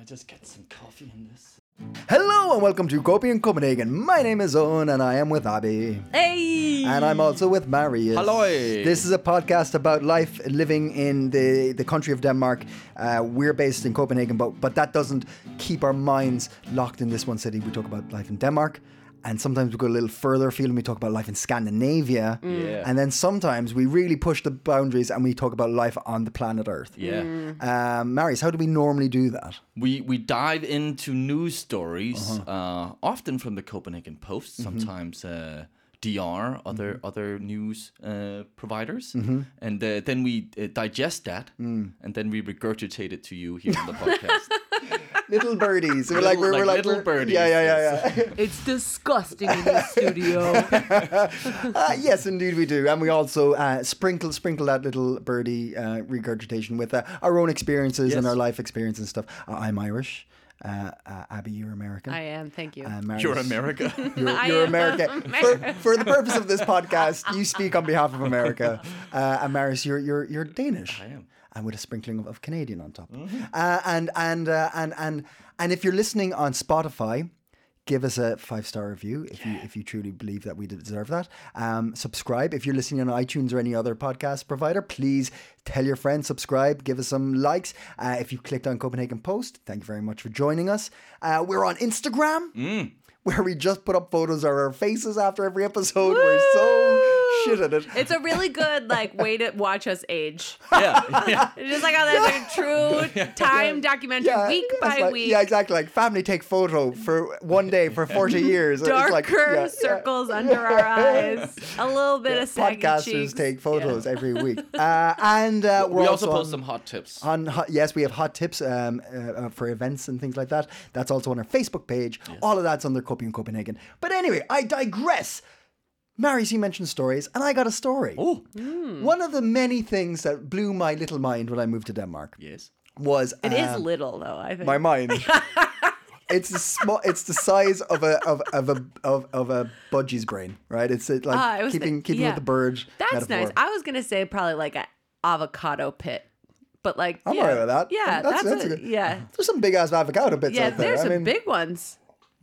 I just get some coffee in this? Hello and welcome to Coping in Copenhagen. My name is Owen and I am with Abby. Hey! And I'm also with Marius. Hello. This is a podcast about life living in the, the country of Denmark. Uh, we're based in Copenhagen, but, but that doesn't keep our minds locked in this one city. We talk about life in Denmark. And sometimes we go a little further afield and we talk about life in Scandinavia. Yeah. And then sometimes we really push the boundaries and we talk about life on the planet Earth. Yeah. Um, Marius, how do we normally do that? We we dive into news stories, Uh-huh. uh often from the Copenhagen Post, Mm-hmm. sometimes uh, DR, other other news uh, providers, Mm-hmm. and uh, then we uh, digest that, Mm. and then we regurgitate it to you here on the podcast. Little birdies. We're Little- like, we're, like we're like, little we're- birdies, Yeah, yeah, yeah, yeah. It's disgusting in this studio. Uh, yes, indeed we do, and we also uh, sprinkle sprinkle that little birdie uh, regurgitation with uh, our own experiences and our life experience and stuff. Uh, I'm Irish. Uh, uh, Abby, you're American. I am, thank you. Uh, You're America. You're, I you're am America. For, for the purpose of this podcast, you speak on behalf of America. Uh, and Marius, you're you're you're Danish. I am. And with a sprinkling of, of Canadian on top. Uh, and and uh, and and and if you're listening on Spotify, give us a five star review if you if you truly believe that we deserve that. Um, subscribe if you're listening on iTunes or any other podcast provider. Please tell your friends subscribe. Give us some likes. Uh, if you clicked on Copenhagen Post, thank you very much for joining us. Uh, we're on Instagram where we just put up photos of our faces after every episode. We're so shit at it. it's a really good like way to watch us age. yeah, yeah. It's just like how there's like a true time documentary week it's by like- week. Yeah, exactly. Like family take photo for one day for 40 years. It's Darker like, yeah, yeah. circles under our eyes. A little bit of saggy Podcasters cheeks. take photos every week. Uh, and uh, we're We also on, post some hot tips. on hot, yes, we have hot tips um, uh, for events and things like that. That's also on our Facebook page. All of that's under Coping in Copenhagen. But anyway, I digress. Marius, you mentioned stories, and I got a story. Oh, One of the many things that blew my little mind when I moved to Denmark yes. was It is um, little though, I think. my mind. it's the small. It's the size of a of, of a of, of a budgie's brain, right? It's uh, like Ah, I was keeping thi- keeping yeah. with the bird. That's metaphor. nice. I was gonna say probably like an avocado pit. But like I'm yeah. alright with that. Yeah, That's- that's, that's a, a good- yeah. There's some big ass avocado bits Yeah, out there. there's I some mean, big ones.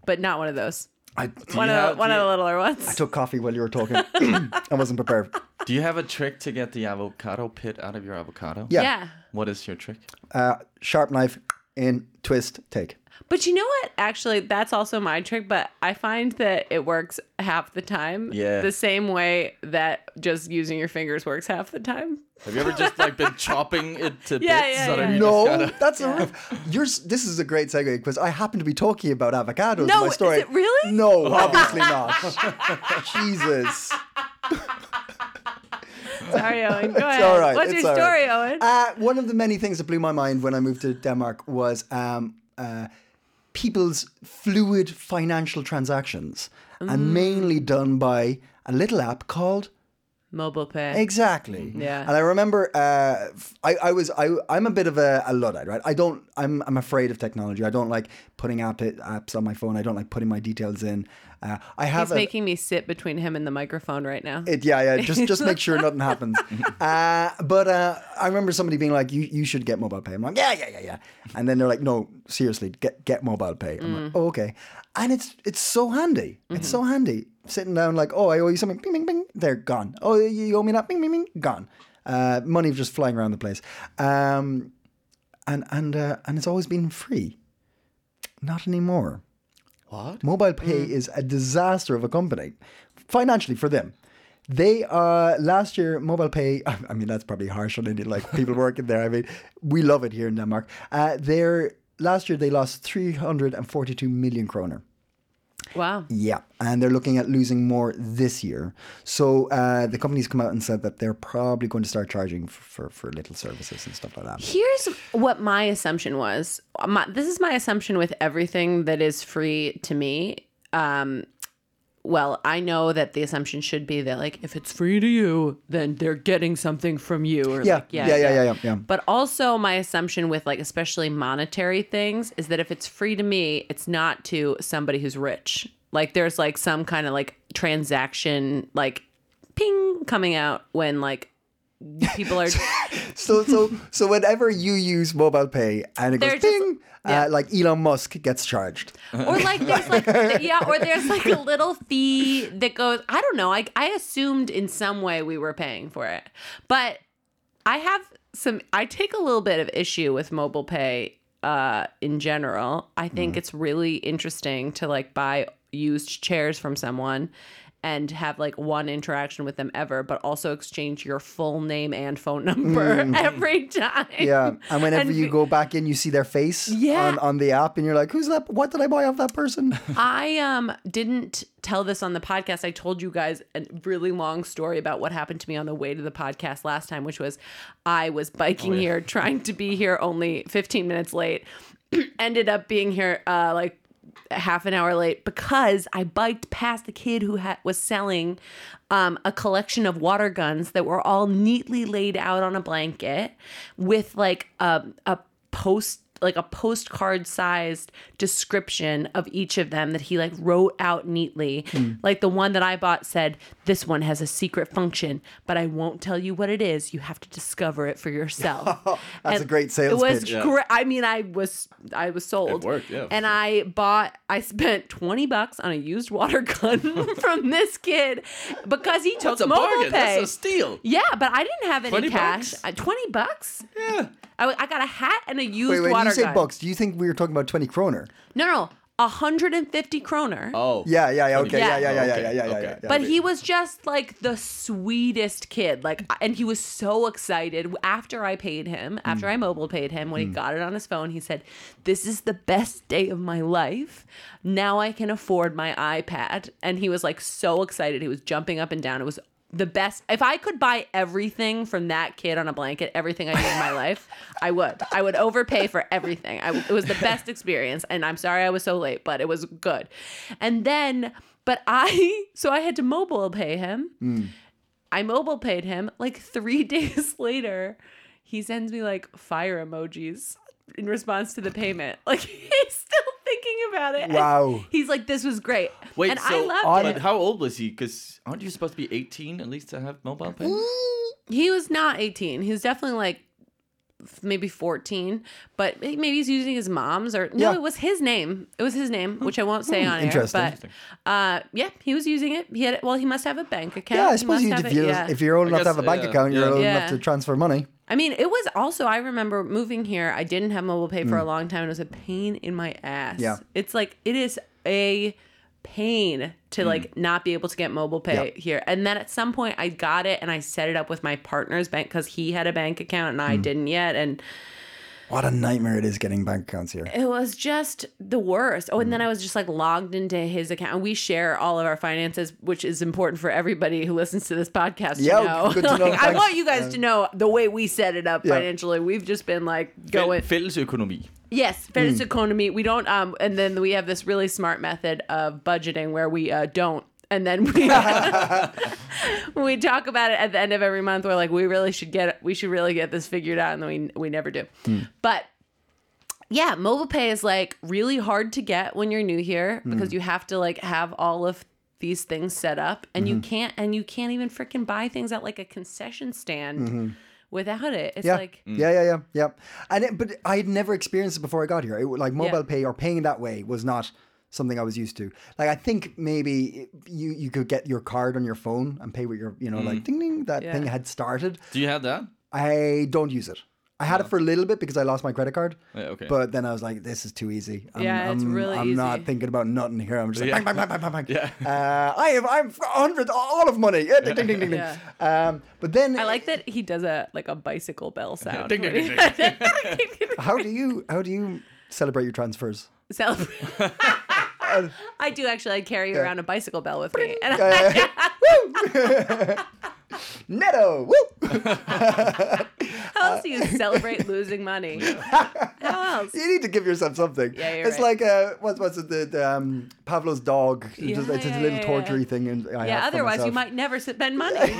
But not one of those. I, One of have- the, one of the littler ones. I took coffee while you were talking. I wasn't prepared. Do you have a trick to get the avocado pit out of your avocado? Yeah. yeah. What is your trick? Uh, sharp knife in twist take. But you know what? Actually, that's also my trick, but I find that it works half the time. Yeah. The same way that just using your fingers works half the time. Have you ever just like been chopping it to Yeah, bits? yeah, so yeah. No, gotta- that's a riff. Yours. This is a great segue because I happen to be talking about avocados. in No, my is story. it really? No, obviously not. Jesus. Sorry, Owen. Go ahead. all right, What's it's your all story, right. Owen? Uh, one of the many things that blew my mind when I moved to Denmark was um, uh, people's fluid financial transactions, Mm. and mainly done by a little app called Mobile pay. Exactly. Yeah. And I remember, uh, I, I was, I, I'm a bit of a, a luddite, right? I don't, I'm, I'm afraid of technology. I don't like putting app apps on my phone. I don't like putting my details in. Uh, I have He's a, making me sit between him and the microphone right now. it, yeah, yeah. Just, just make sure nothing happens. Uh, but uh, I remember somebody being like, "You, you should get mobile pay." I'm like, "Yeah, yeah, yeah, yeah." And then they're like, "No, seriously, get, get mobile pay." I'm like, "Oh, okay." And it's, it's so handy. It's so handy sitting down like, "Oh, I owe you something." Bing, bing, bing. They're gone. Oh, you owe me that. Bing, bing, bing. Gone. Uh, money just flying around the place. Um, and and uh, and it's always been free. Not anymore. What? Mobile Pay is a disaster of a company financially for them. They uh last year Mobile Pay. I mean that's probably harsh on any like people working there. I mean we love it here in Denmark. Uh, they're last year they lost 342 million kroner. Wow. Yeah, and they're looking at losing more this year. So uh, the company's come out and said that they're probably going to start charging for, for, for little services and stuff like that. Here's what my assumption was. My, this is my assumption with everything that is free to me. Um, well, I know that the assumption should be that like if it's free to you, then they're getting something from you. Or Yeah, like, yeah, yeah, yeah, yeah, yeah. But also my assumption with like especially monetary things is that if it's free to me, it's not to somebody who's rich. Like there's like some kind of like transaction like ping coming out when like people are So so so whenever you use mobile pay and it goes They're just- ding, yeah. uh, like Elon Musk gets charged. or like there's like yeah or there's like a little fee that goes i don't know i i assumed in some way we were paying for it but i have some i take a little bit of issue with mobile pay uh in general i think Mm-hmm. it's really interesting to like buy used chairs from someone and have like one interaction with them ever but also exchange your full name and phone number every time Mm. Yeah, and whenever you go back in, you see their face Yeah. on, on the app, and you're like, "Who's that? What did I buy off that person?" I um didn't tell this on the podcast. I told you guys a really long story about what happened to me on the way to the podcast last time, which was I was biking here, trying to be here only 15 minutes late. Ended up being here uh like half an hour late because I biked past the kid who ha- was selling um, a collection of water guns that were all neatly laid out on a blanket with like a, a post like a postcard sized description of each of them that he like wrote out neatly. Like the one that I bought said, This one has a secret function, but I won't tell you what it is. You have to discover it for yourself. That's a great sales pitch. It was pitch. Yeah. great. I mean, I was I was sold. It worked, yeah, And I bought I spent 20 bucks on a used water gun from this kid because he took That's a mobile bargain. pay. That's a steal. yeah, but I didn't have any 20 cash. bucks? Uh, 20 bucks? Yeah. I, w- I got a hat and a used Wait, wait, water you say gun. bucks? Do you think we were talking about twenty kroner? No, no, 150 kroner. Oh. Yeah, yeah, yeah. Okay, yeah, Yeah. yeah, yeah, yeah, Okay, yeah, yeah, yeah, yeah. But he was just like the sweetest kid. Like, and he was so excited after I paid him, after Mm. I mobile paid him, when he got it on his phone, he said, This is the best day of my life. Now I can afford my iPad. And he was like so excited. He was jumping up and down. It was the best. If I could buy everything from that kid on a blanket, everything I did in my life, I would. I would overpay for everything. I, it was the best experience. And I'm sorry I was so late, but it was good. And then, but I, so I had to mobile pay him. Hmm. I mobile paid him. Like three days later, he sends me like fire emojis in response to the payment. Like he's still thinking about it. And Wow. He's like, this was great. Wait, and so I loved on- it. but how old was he? Because aren't you supposed to be 18 at least to have mobile pay? He was not 18. He was definitely like maybe 14, but maybe he's using his mom's or no, Yeah. it was his name. It was his name, which I won't say on air. Interesting. But uh, yeah, he was using it. He had well, he must have a bank account. yeah, I suppose you, if, you're, yeah. if you're old I enough to have a bank yeah, account, you're yeah. old Yeah. enough to transfer money. I mean, it was also I remember moving here. I didn't have mobile pay for Mm. a long time. and It was a pain in my ass. Yeah. it's like it is a pain to like not be able to get mobile pay Mm. Yeah. here. And then at some point, I got it and I set it up with my partner's bank because he had a bank account and Mm. I didn't yet. And What a nightmare it is getting bank accounts here. it was just the worst. Oh, and Mm. then I was just like logged into his account. We share all of our finances, which is important for everybody who listens to this podcast Yeah, to know. good to know. Like, I want you guys to know the way we set it up Yeah. financially. We've just been like going. Fælles økonomi. Yes, fitness economy. We don't. Um, and then we have this really smart method of budgeting where we uh, don't. And then we we talk about it at the end of every month. We're like, we really should get we should really get this figured out, and then we we never do. Hmm. But yeah, mobile pay is like really hard to get when you're new here hmm. because you have to like have all of these things set up, and you mm-hmm. can't and you can't even freaking buy things at like a concession stand mm-hmm. without it. It's Yeah, like mm. yeah, yeah, yeah, yeah. And it, but I had never experienced it before I got here. It, like mobile pay or paying that way was not something I was used to. Like I think maybe you you could get your card on your phone and pay with your you know like ding ding that Yeah. thing had started. Do you have that? I don't use it. I had it for a little bit because I lost my credit card. Yeah, okay. But then I was like, this is too easy. I'm, Yeah, it's I'm, really I'm not thinking about nothing here. I'm just like, Yeah. bang, bang, bang, bang, bang, bang. Yeah. Uh, I have, I'm a hundred, all of money. Yeah, ding, ding, ding, ding, ding. Um, but then, I like that he does a like a bicycle bell sound. Ding, ding, when ding, how do you, how do you celebrate your transfers? Celebrate. I do actually. I carry around a bicycle bell with me, and Uh, woo! Netto, woo! how else do you celebrate losing money? How else? You need to give yourself something. Yeah, you're it's right. like uh, what's what's it? The, the um, Pavlov's dog. It's just, Yeah, it's just a little yeah, tortury yeah. thing. And I Yeah. Otherwise, you might never spend money.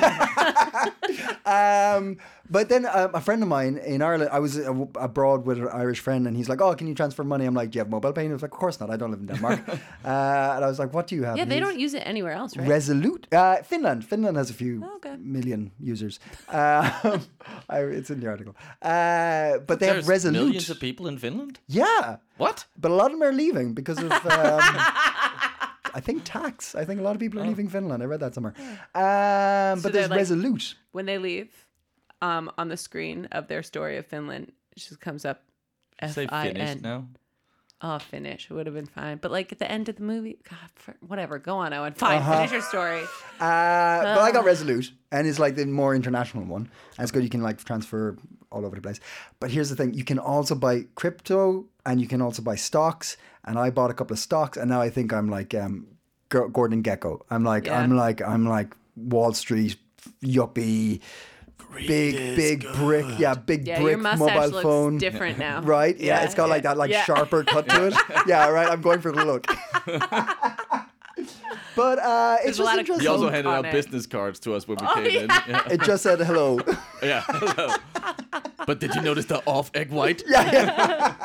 Um, But then um, a friend of mine in Ireland, I was uh, abroad with an Irish friend, and he's like, "Oh, can you transfer money?" I'm like, "Do you have mobile pay?" And he was like, "Of course not. I don't live in Denmark." uh, and I was like, "What do you have?" Yeah, And they don't use it anywhere else, right? Revolut. Uh, Finland. Finland has a few Oh, okay. million users. Um, I, it's in the article. Uh, but they have There's Revolut. millions of people in Finland. Yeah, What? but a lot of them are leaving because of. Um, I think tax. I think a lot of people are leaving Finland. I read that somewhere. Um, but there's like- Revolut. when they leave, um, on the screen of their story of Finland, it just comes up F Say I Finnish N. now. Oh, finish would have been fine. But like at the end of the movie, God, for, whatever. Go on, Owen. Fine, Uh-huh. finish your story. Uh, but I got Revolut, and it's like the more international one. And it's good. You can like transfer all over the place. But here's the thing: you can also buy crypto, and you can also buy stocks. And I bought a couple of stocks, and now I think I'm like um, Gordon Gekko. I'm like Yeah. I'm like I'm like Wall Street yuppie. Big, big brick, yeah, big Yeah, brick your mobile looks phone, different now. right? Yeah, Yeah, it's got like that, like yeah. sharper cut to it. Yeah, right. I'm going for the look. but uh, it's There's a just lot of interesting. He also handed out it. business cards to us when we Oh, came in. yeah. Yeah. It just said hello. yeah. hello. but did you notice the off egg white? Yeah.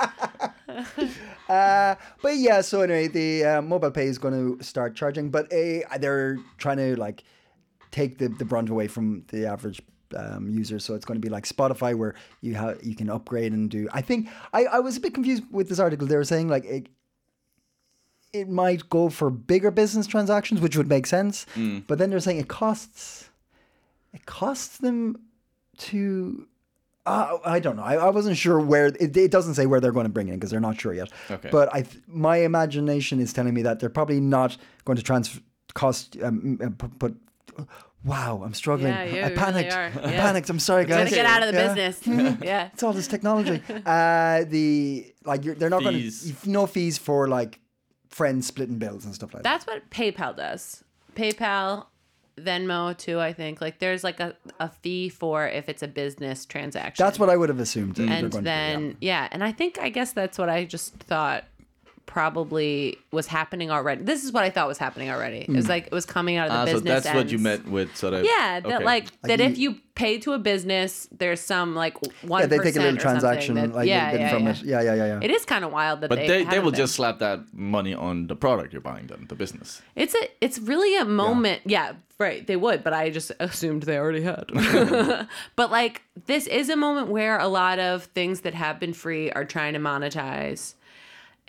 Uh, but yeah, so anyway, the uh, mobile pay is going to start charging, but uh, they're trying to like take the, the brunt away from the average um, user. So it's going to be like Spotify, where you have you can upgrade and do. I think I, I was a bit confused with this article. They were saying like it it might go for bigger business transactions, which would make sense. But then they're saying it costs it costs them to. Uh, I don't know. I, I wasn't sure where it, it doesn't say where they're going to bring it in because they're not sure yet. Okay. But I, th- my imagination is telling me that they're probably not going to trans cost. Um, uh, put. Wow, I'm struggling. Yeah, you I really panicked. are. I Yeah. panicked. I'm sorry, guys. Gotta get out of the Yeah. business. yeah. It's all this technology. uh, the like you're, they're not going to no fees for like friends splitting bills and stuff like that. That's what PayPal does. PayPal, Venmo too, I think. Like there's like a, a fee for if it's a business transaction. That's what I would have assumed. that they're and going to do, yeah. then yeah. and I think I guess that's what I just thought probably was happening already. This is what I thought was happening already. It Hmm. was like it was coming out of the Ah, so business. that's what you ends. meant with sort of. Yeah, that okay. like, that you- if you pay to a business, there's some like one. yeah, they take a little transaction that, like yeah, yeah, from yeah. it. Yeah, yeah, yeah, yeah. It is kind of wild that But they. they, they haven't will been. just slap that money on the product you're buying, then the business. It's a. It's really a moment. Yeah. right. They would, but I just assumed they already had. but like, this is a moment where a lot of things that have been free are trying to monetize.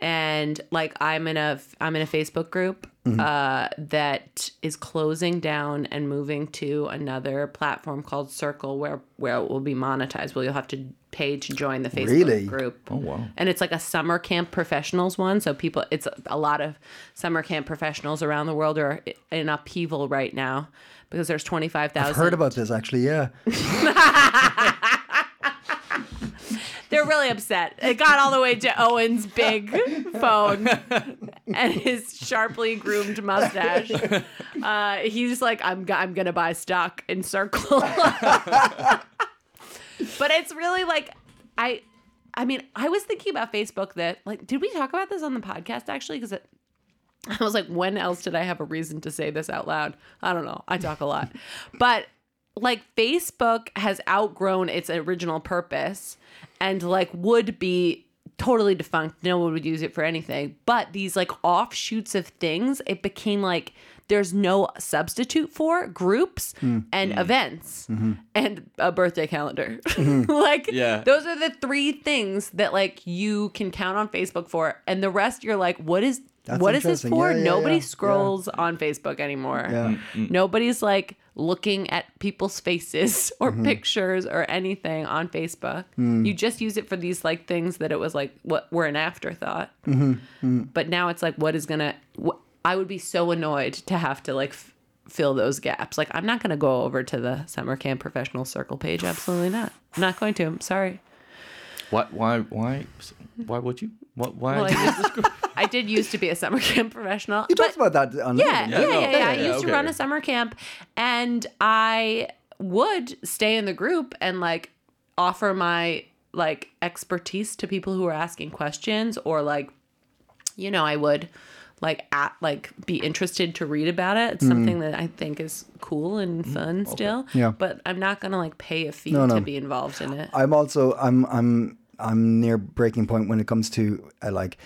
And like, I'm in a I'm in a Facebook group uh, that is closing down and moving to another platform called Circle, where where it will be monetized. Where you'll have to pay to join the Facebook Really? group. Oh wow. And it's like a summer camp professionals one. So people, it's a lot of summer camp professionals around the world are in upheaval right now because there's 25,000. I've heard about this actually. Yeah, They're really upset. It got all the way to Owen's big phone and his sharply groomed mustache. Uh, he's like, I'm, I'm going to buy stock in Circle. but it's really like, I, I mean, I was thinking about Facebook that, like, did we talk about this on the podcast actually? Because I was like, when else did I have a reason to say this out loud? I don't know. I talk a lot. but like Facebook has outgrown its original purpose and like would be totally defunct. No one would use it for anything. But these like offshoots of things, it became like there's no substitute for groups mm-hmm. and events mm-hmm. and a birthday calendar. Mm-hmm. like Yeah. those are the three things that like you can count on Facebook for. And the rest you're like, what is That's what is this for? Yeah, yeah, Nobody scrolls on Facebook anymore. Yeah. Nobody's like looking at people's faces or Mm-hmm. pictures or anything on Facebook. Mm. You just use it for these like things that it was like what were an afterthought. Mm-hmm. But now it's like what is gonna. I would be so annoyed to have to like f- fill those gaps. Like I'm not gonna go over to the summer camp professional circle page. Absolutely not. I'm not going to. I'm sorry. Why? Why? Why? Why would you? What? Why? Well, I did, I did used to be a summer camp professional. you talked about that on Yeah, LinkedIn. yeah, yeah, yeah. Yeah, I yeah, used to run a summer camp and I would stay in the group and like offer my like expertise to people who were asking questions or like you know, I would like at like be interested to read about it. It's mm. something that I think is cool and mm, fun still. Yeah. But I'm not gonna like pay a fee No, no. to be involved in it. I'm also I'm I'm I'm near breaking point when it comes to uh, like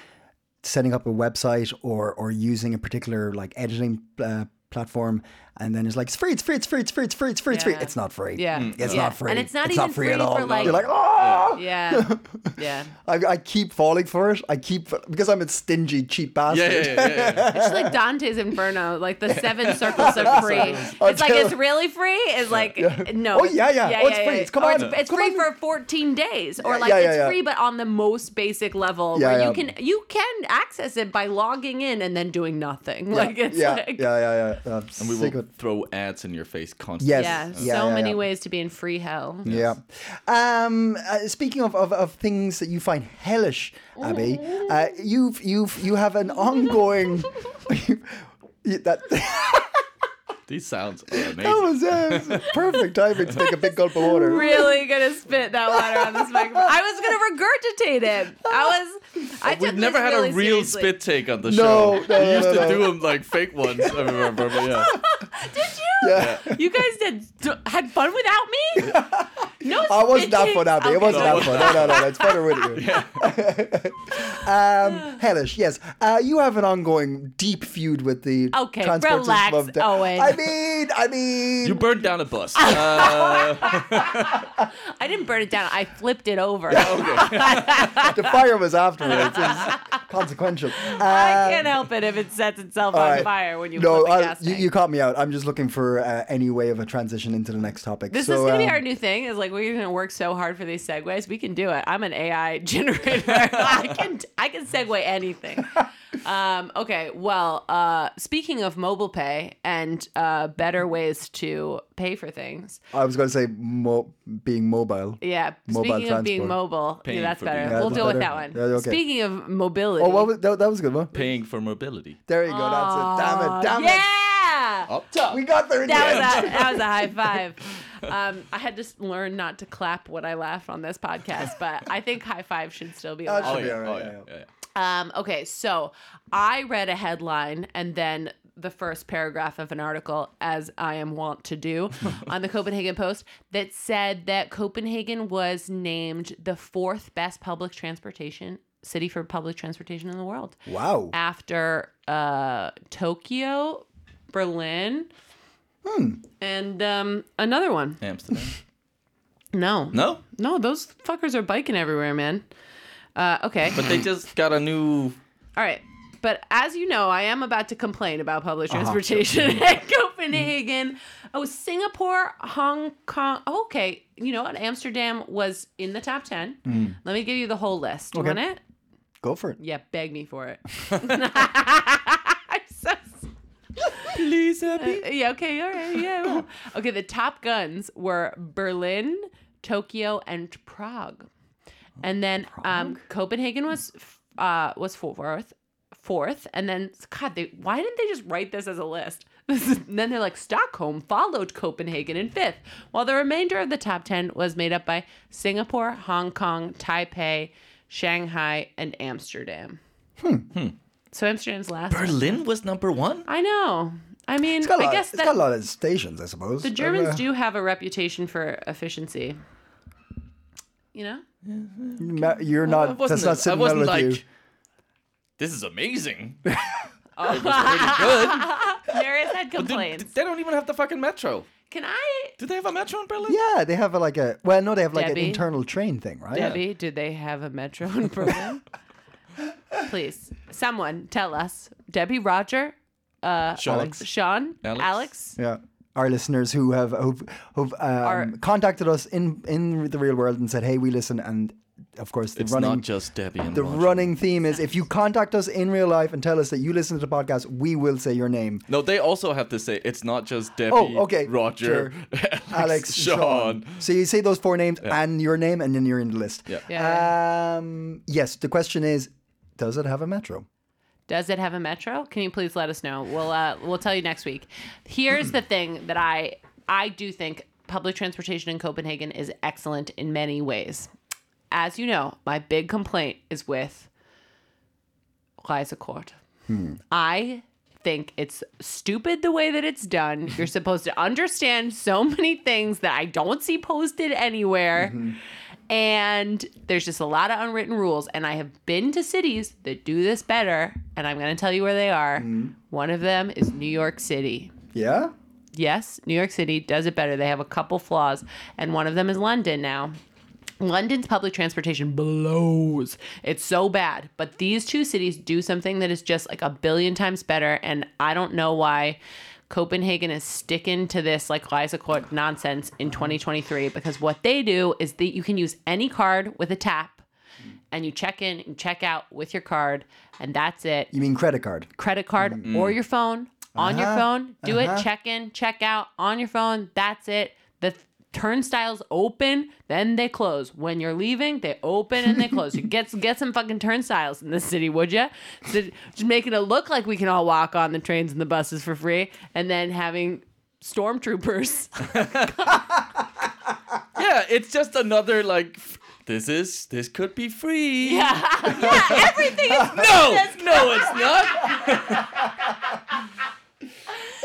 setting up a website or or using a particular like editing uh, platform, and then it's like it's free, it's free, it's free, it's free, it's free, it's free, it's free. Yeah. It's not free. Yeah. Mm. it's Yeah. not free, And it's not even free, free at all. for, like- You're like oh. yeah. Ah! Yeah. I, I keep falling for it. I keep because I'm a stingy, cheap bastard. Yeah, yeah, yeah, yeah. It's like Dante's Inferno, like the seven circles of free. It's like it's really free. Is like no. Oh, yeah, yeah. Oh, it's free. It's- come Or on. It's, it's Come free on. for 14 days, or like yeah, yeah, it's yeah. free, but on the most basic level, Yeah, where yeah. you can you can access it by logging in and then doing nothing. Like it's yeah, yeah, yeah. Uh, And we will of- throw ads in your face constantly. Yes. yeah, Yeah, so yeah, many yeah. ways to be in free hell. Yeah. Um, uh, speaking of, of, of things that you find hellish, Abby, uh, you've you've you have an ongoing. that These sounds are amazing. that was uh, perfect timing to take a big gulp of water. Really gonna spit that water on this microphone. I was gonna regurgitate it. I was. I took We've never had really a real seriously. spit take on the No, show. no, we no, used no, to do them like fake ones. I remember, but yeah. Did you? Yeah. You guys did d- had fun without me? No, I wasn't that spitting. fun, Abby. It wasn't that fun. No, no, no. It's better with you. um, hellish, yes. Uh, you have an ongoing deep feud with the Okay, transport system relax, of the- Owen. I mean, I mean, You burned down a bus. Uh, I didn't burn it down. I flipped it over. okay. the fire was afterwards. It was consequential. I Um, can't help it if it sets itself All on right. fire when you no, flip a I- you, you caught me out. I'm just looking for uh, any way of a transition into the next topic. This so, is gonna be um, our new thing. Is like we're gonna work so hard for these segues. We can do it. I'm an AI generator. I can I can segue anything. Um, okay. Well, uh, speaking of mobile pay and uh, better ways to pay for things. I was going to say mo- being mobile. Yeah. Mobile speaking of being mobile, Paying yeah, that's for better. being- Yeah, we'll that's deal with better. that one. Yeah, okay. Speaking of mobility. Oh, what was, that, that was a good one. paying for mobility. There you go. That's it. Damn it. Damn yeah. Up top. it. We got there in the That was end. a that was a high five. Um, I had to s- learn not to clap when I laugh on this podcast, but I think high five should still be Oh, allowed. should be yeah, all right, oh, yeah, yeah, yeah. yeah, yeah. Um, okay, so I read a headline and then the first paragraph of an article, as I am wont to do, on the Copenhagen Post that said that Copenhagen was named the fourth best public transportation city for public transportation in the world Wow. after uh, Tokyo, Berlin, and um, another one. Amsterdam. No, No, no, those fuckers are biking everywhere, man. Uh, okay. but they just got a new. All right. But as you know, I am about to complain about public transportation in Copenhagen. Oh, Singapore, Hong Kong. Oh, okay. You know what? Amsterdam was in the top 10. Let me give you the whole list. You Okay. want it? Go for it. Yeah, beg me for it. So. Please, Abby. Uh, yeah, okay, all right, yeah. well. Okay, the top guns were Berlin, Tokyo, and Prague. And then um, Copenhagen was uh, was fourth, fourth, and then God, they why didn't they just write this as a list? This is, then they're like Stockholm followed Copenhagen in fifth, while the remainder of the top ten was made up by Singapore, Hong Kong, Taipei, Shanghai, and Amsterdam. Hmm. So Amsterdam's last. Berlin was number one. I know. I mean, It's got, a I lot, guess it's that got a lot of stations, I suppose. the Germans Uh, do have a reputation for efficiency. You know? Mm-hmm. ma- You're not. I wasn't, That's not I sitting well wasn't with like, you. this is amazing. Oh. It was pretty good. Marius had Dude, complaints. they don't even have the fucking metro. Can I, Do they have a metro in Berlin? Yeah, they have a, like a. Well, no, they have like Debbie? an internal train thing, right? Debbie, do they have a metro in Berlin? Please, someone tell us. Debbie, Roger, uh, Sean. Alex. Sean, Alex? Alex. Yeah. Our listeners who have who've, who've um, Our- contacted us in in the real world and said, "Hey, we listen," and of course the It's running not just Debbie and the Roger. running theme is if you contact us in real life and tell us that you listen to the podcast, we will say your name. No, they also have to say it's not just Debbie, Oh, okay, Roger, sure. Alex, Alex, Sean. Sean. So you say those four names and your name, and then you're in the list. Yeah. Yeah. Um, yes. The question is, does it have a metro? Does it have a metro? Can you please let us know? We'll uh, we'll tell you next week. Here's the thing that I I do think public transportation in Copenhagen is excellent in many ways. As you know, my big complaint is with Rejsekort. I think it's stupid the way that it's done. You're supposed to understand so many things that I don't see posted anywhere. And there's just a lot of unwritten rules. And I have been to cities that do this better. And I'm going to tell you where they are. Mm-hmm. One of them is New York City. Yeah. Yes, New York City does it better. They have a couple flaws, and one of them is London now. London's public transportation blows. It's so bad. But these two cities do something that is just like a billion times better. And I don't know why Copenhagen is sticking to this like Rejsekort nonsense in 2023 because what they do is that you can use any card with a tap and you check in and check out with your card and that's it You mean credit card? credit card or your phone on your Uh-huh. phone. Do Uh-huh. it, check in, check out on your phone. That's it. The th- turnstiles open, then they close. When you're leaving, they open and they close. You get get some fucking turnstiles in this city, would you? So just making it look like we can all walk on the trains and the buses for free, and then having stormtroopers. Yeah, it's just another like. This is this could be free. yeah, yeah, everything is No, no, it's not.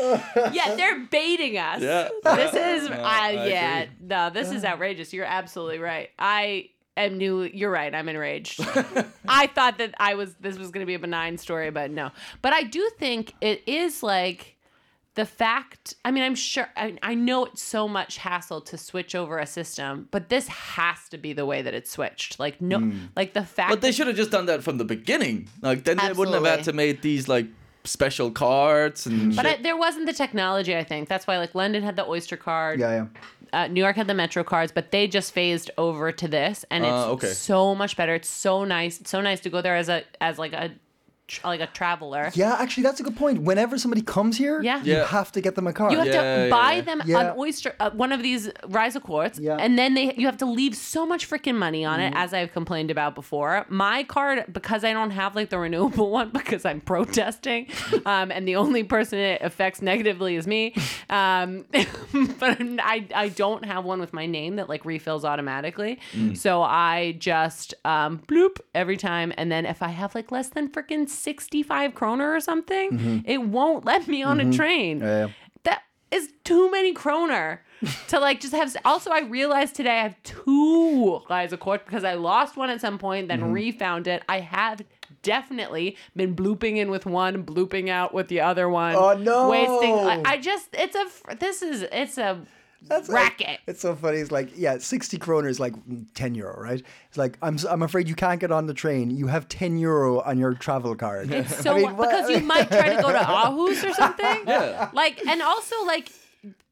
yeah, they're baiting us. Yeah. This is uh, I yeah, agree. no, this is outrageous. You're absolutely right. I am new you're right. I'm enraged. I thought that I was this was going to be a benign story, but no. But I do think it is like the fact I mean, I'm sure I, I know it's so much hassle to switch over a system, but this has to be the way that it's switched. Like no like the fact But they should have just done that from the beginning. Like then they wouldn't have had to make these like special cards and but shit. I, there wasn't the technology, I think. That's why, like, London had the Oyster card. Yeah, yeah. uh, New York had the Metro cards, but they just phased over to this, and it's Uh, okay. so much better. It's so nice. It's so nice to go there as a as like a tr- like a traveler. Yeah, actually, that's a good point. Whenever somebody comes here, Yeah. you Yeah. have to get them a card. You have Yeah, to yeah, buy yeah. them Yeah. an oyster, uh, one of these Rejsekorts, Yeah. and then they you have to leave so much freaking money on Mm-hmm. it, as I've complained about before. My card, because I don't have like the renewable one, because I'm protesting, um, and the only person it affects negatively is me. Um, but I I don't have one with my name that like refills automatically, Mm. so I just um, bloop every time, and then if I have like less than freaking sixty five kroner or something, it won't let me on a train Mm-hmm. Yeah. that is too many kroner to like just have. Also, I realized today I have two Rejsekort because I lost one at some point, then Mm-hmm. refound it. I have definitely been blooping in with one, blooping out with the other one. Oh, no. Wasting. I, I just. It's a. This is. It's a. That's like- racket. it's so funny. It's like, yeah, 60 kroner is like 10 euro, right? It's like, I'm, s- I'm afraid you can't get on the train. You have 10 euro on your travel card. It's so I mean, what- because you might try to go to Aarhus or something. Yeah. Like and also like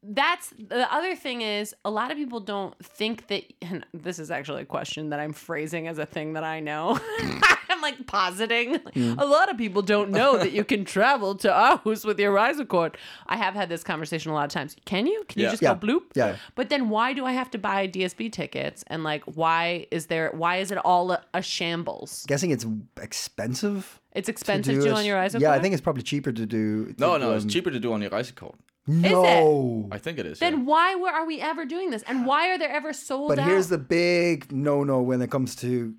that's the other thing is a lot of people don't think that and this is actually a question that I'm phrasing as a thing that I know. I'm like positing. Hmm. A lot of people don't know that you can travel to Aarhus with your Rejsekort. I have had this conversation a lot of times. Can you? Can you just Yeah. go bloop? Yeah. But then why do I have to buy DSB tickets? And like why is there why is it all a, a shambles? Guessing it's expensive. It's to expensive do to do on your Rise Yeah, I think it's probably cheaper to do. no, to, no, it's um, cheaper to do on your Rejsekort. No. I think it is. Then yeah. why were, are we ever doing this? And why are there ever sold But out? here's the big no no when it comes to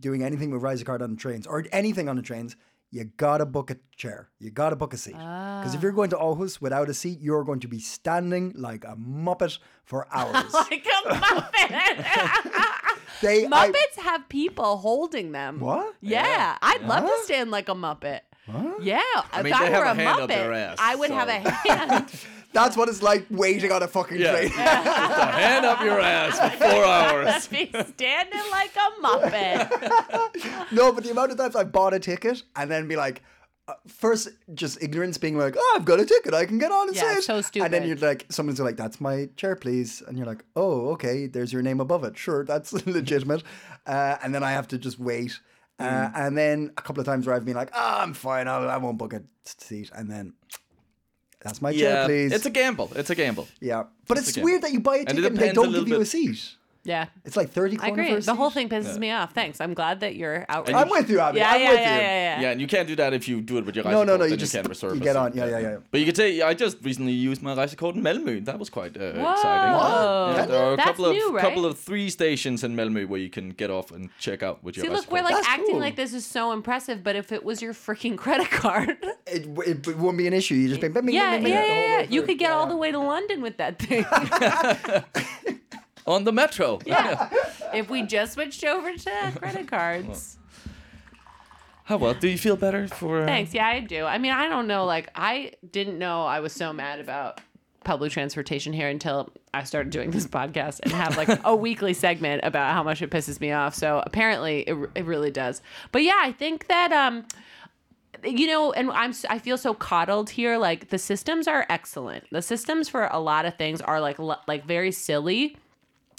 doing anything with Rise card on the trains or anything on the trains. You gotta book a chair. You gotta book a seat. Because if you're going to Aarhus without a seat, you're going to be standing like a muppet for hours. like a Muppet. they I- Muppets have people holding them. What? Yeah, I'd love to stand like a Muppet. Yeah, if mean, I they were have a a hand Muppet, up their ass, I would so- have a hand. that's what it's like waiting on a fucking Yeah. train. Just a hand up your ass for four hours. be standing like a Muppet. no, but the amount of times I bought a ticket and then be like, first just ignorance being like, oh, I've got a ticket, I can get on and Yeah, sit. it's so stupid. And then you're like, someone's like, that's my chair, please. And you're like, oh, okay, there's your name above it. Sure, that's legitimate. Uh, and then I have to just wait. Uh, Mm. and then a couple of times where I've been like, oh, I'm fine, I'll, I won't book a seat. And then that's my chair, please. it's a gamble. It's a gamble. yeah. But It's it's weird that you buy a ticket and, they don't give little you a seat. Yeah. It's like 30 I agree. The whole thing pisses me off. Thanks. I'm glad that you're out. I'm with you, Abby. Yeah, I'm yeah, with yeah, you. yeah, yeah, Yeah, and you can't do that if you do it with your No, Rejsekort. no, no, then you just- can't reserve you get on. Yeah, yeah, yeah. But you could say I just recently used my Rejsekort in Malmö. That was quite uh, Whoa. exciting. What? Yeah, there are a That's couple of new, right? couple of three stations in Malmö where you can get off and check out with your See, look, we're like That's acting cool. like this is so impressive, but if it was your freaking credit card, It, it, it wouldn't be an issue. You just yeah, yeah, yeah, yeah, you could get all the way to London with that thing. on the metro. yeah, if we just switched over to credit cards. How well? Do you feel better for? Uh, Thanks. Yeah, I do. I mean, I don't know. Like, I didn't know I was so mad about public transportation here until I started doing this podcast and have like a weekly segment about how much it pisses me off. So apparently, it, it really does. But yeah, I think that um, you know, and I'm I feel so coddled here. Like the systems are excellent. The systems for a lot of things are like like very silly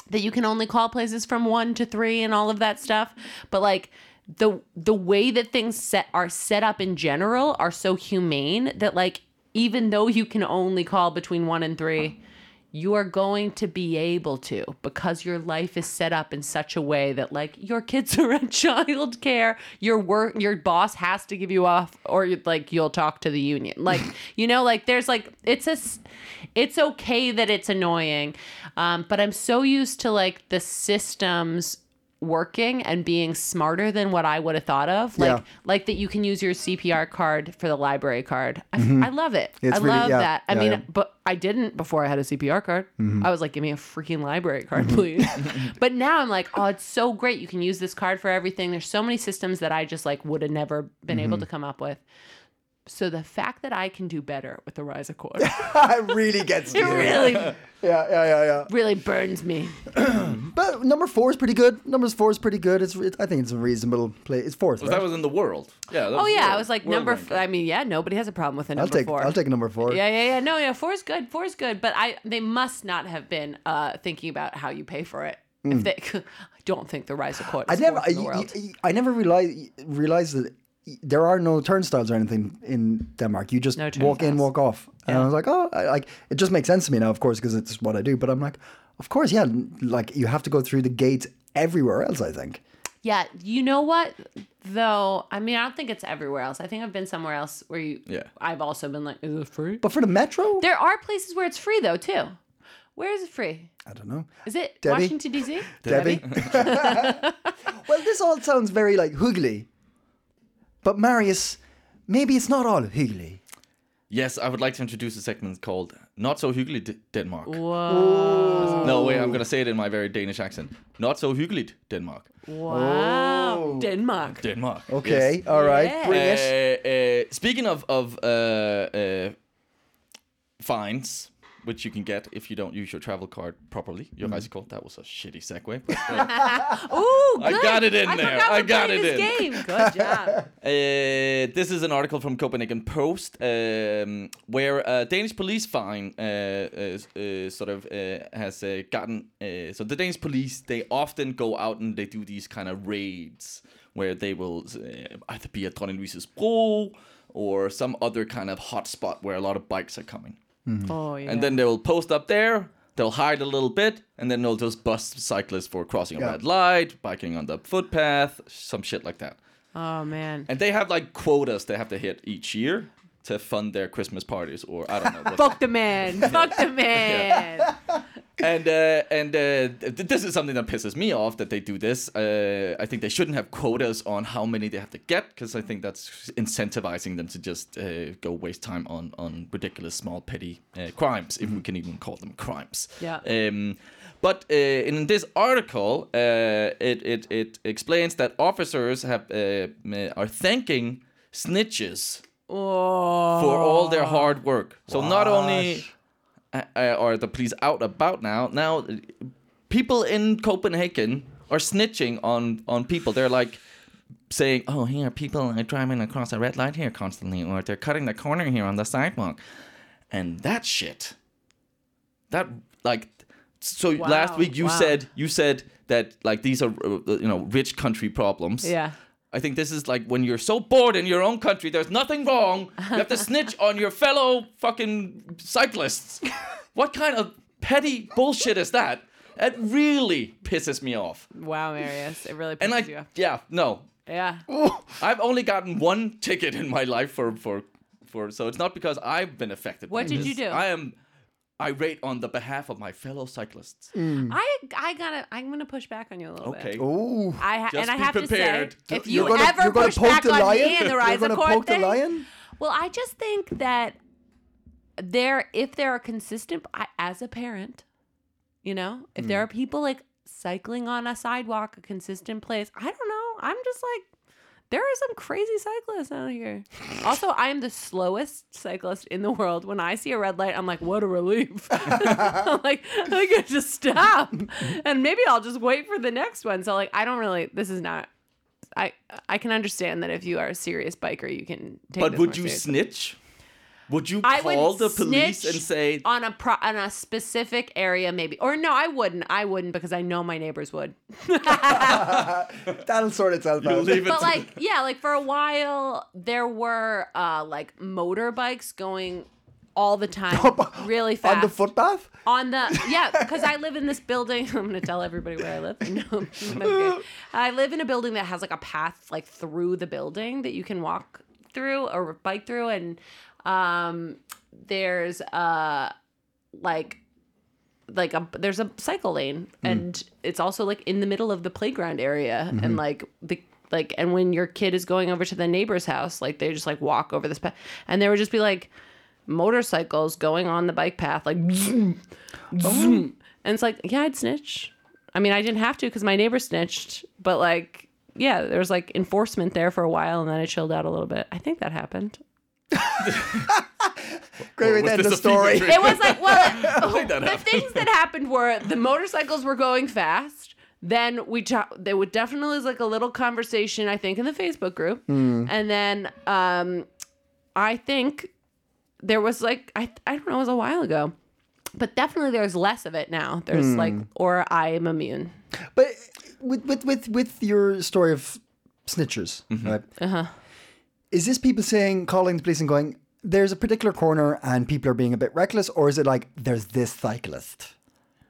that you can only call places from one to three and all of that stuff. But like the the way that things set are set up in general are so humane that like even though you can only call between one and three, you are going to be able to because your life is set up in such a way that like your kids are in child care. Your work your boss has to give you off or like you'll talk to the union. Like you know like there's like it's a it's okay that it's annoying um, but i'm so used to like the systems working and being smarter than what I would have thought of. Like Yeah. like that you can use your CPR card for the library card. I, I love it. Mm-hmm. It's I really- love yeah, that. I yeah, mean. Mm-hmm. but I didn't before I had a CPR card. I was like, give me a freaking library card, please. but now I'm like, oh, it's so great. You can use this card for everything. There's so many systems that I just like would have never been able Mm-hmm. to come up with. So the fact that I can do better with the Rejsekort, it really gets it you. really, Yeah, yeah, yeah, yeah. really burns me. But number four is pretty good. Number four is pretty good. It's, it, I think it's a reasonable play. It's fourth. Well, right? that was in the world. Yeah. that Oh was yeah, world- I was like world number. ranking. F- I mean, yeah, nobody has a problem with a number I'll take. four. I'll take number four. Yeah, yeah, yeah. No, yeah, four is good. Four is good, but I they must not have been uh, thinking about how you pay for it. If they, I don't think the Rejsekort. I never. fourth I, in the world. I, I never realized realized that there are no turnstiles or anything in Denmark. You just No walk in, walk off. And I was like, oh, I, like it just makes sense to me now, of course, because it's what I do. But I'm like, of course, yeah. Like you have to go through the gates everywhere else. I think. yeah, you know what? Though, I mean, I don't think it's everywhere else. I think I've been somewhere else where you. Yeah. I've also been like, is it free? But for the metro, There are places where it's free though too. Where is it free? I don't know. Is it Debbie? Washington D.C.? Debbie. well, this all sounds very like hoogly. But Marius, maybe it's not all hoogly. Yes, I would like to introduce a segment called "Not So Hyggeligt D- Denmark." Whoa! No, way, I'm gonna say it in my very Danish accent. Not so hyggeligt Denmark. Wow! Denmark. Denmark. Okay, yes. all right, Yeah. bring it. Uh, uh, speaking of of uh, uh, fines, which you can get if you don't use your travel card properly, Mm-hmm. your bicycle. That was a shitty segue. But, uh, Ooh, I got it in I there. I got playing it this in. Game. Good job. Uh, this is an article from Copenhagen Post um, where a Danish police fine uh, uh, uh, sort of uh, has uh, gotten. Uh, so the Danish police they often go out and they do these kind of raids where they will uh, either be at Dronning Louise's Bro or some other kind of hotspot where a lot of bikes are coming. Mm-hmm. Oh yeah. And then they will post up there. They'll hide a little bit, and then they'll just bust cyclists for crossing a red light, biking on the footpath, some shit like that. oh man. And they have like quotas they have to hit each year to fund their Christmas parties, or I don't know. Fuck the man. Fuck the man. and uh, and uh, th- this is something that pisses me off that they do this. Uh, I think they shouldn't have quotas on how many they have to get because I think that's incentivizing them to just uh, go waste time on on ridiculous small petty uh, crimes, if we can even call them crimes. Yeah. Um, but uh, in this article, uh, it, it it explains that officers have uh, are thanking snitches Oh. for all their hard work. So not only uh, are the police out about now, now people in Copenhagen are snitching on on people. They're like saying, "Oh, here people are driving across a red light here constantly, or they're cutting the corner here on the sidewalk," and that shit. That like, so last week you wow. said you said that like these are uh, you know rich country problems. Yeah. I think this is like when you're so bored in your own country, there's nothing wrong. You have to snitch on your fellow fucking cyclists. What kind of petty bullshit is that? That really pisses me off. Wow, Marius, it really pisses And like, you off. yeah, no, Yeah. I've only gotten one ticket in my life for for for. So it's not because I've been affected. What did you do? I am irate on the behalf of my fellow cyclists. I I gotta. I'm gonna push back on you a little Okay. bit. Okay. Oh. I ha- Just and I be have prepared. to say, if you You're gonna- ever you're gonna push poke back the on lion? me and the You're rise gonna of court poke the thing, lion? well, I just think that there, if there are consistent, I, as a parent, you know, if Hmm. there are people like cycling on a sidewalk, a consistent place, I don't know. I'm just like, there are some crazy cyclists out here. also, I am the slowest cyclist in the world. When I see a red light, I'm like, what a relief. I'm like, I can just stop. And maybe I'll just wait for the next one. So like I don't really this is not I I can understand that if you are a serious biker, you can take But would you seriously. snitch? Would you I call would the police and say, on a pro- on a specific area maybe or no I wouldn't I wouldn't because I know my neighbors would That'll sort itself out. leave it"? but to- like yeah like for a while there were uh like motorbikes going all the time really fast On the footpath? on the yeah because i live in this building i'm gonna tell everybody where i live no, okay. i live in a building that has like a path like through the building that you can walk through or bike through and um there's uh like like a there's a cycle lane and it's also like in the middle of the playground area and like the like and when your kid is going over to the neighbor's house like they just like walk over this path and there would just be like motorcycles going on the bike path like zoom, zoom. and it's like yeah i'd snitch. I mean i didn't have to because my neighbor snitched but like yeah there was like enforcement there for a while and then i chilled out a little bit. I think that happened Great way was to end the story. it was like well think the things that happened were the motorcycles were going fast. Then we ta- there would definitely was like a little conversation i think in the facebook group. And then um i think there was like I, I don't know it was a while ago. But definitely there's less of it now. There's like or i am immune. But with with with with your story of snitchers, right? uh-huh Is this people saying, calling the police and going, "There's a particular corner and people are being a bit reckless," or is it like, "There's this cyclist"?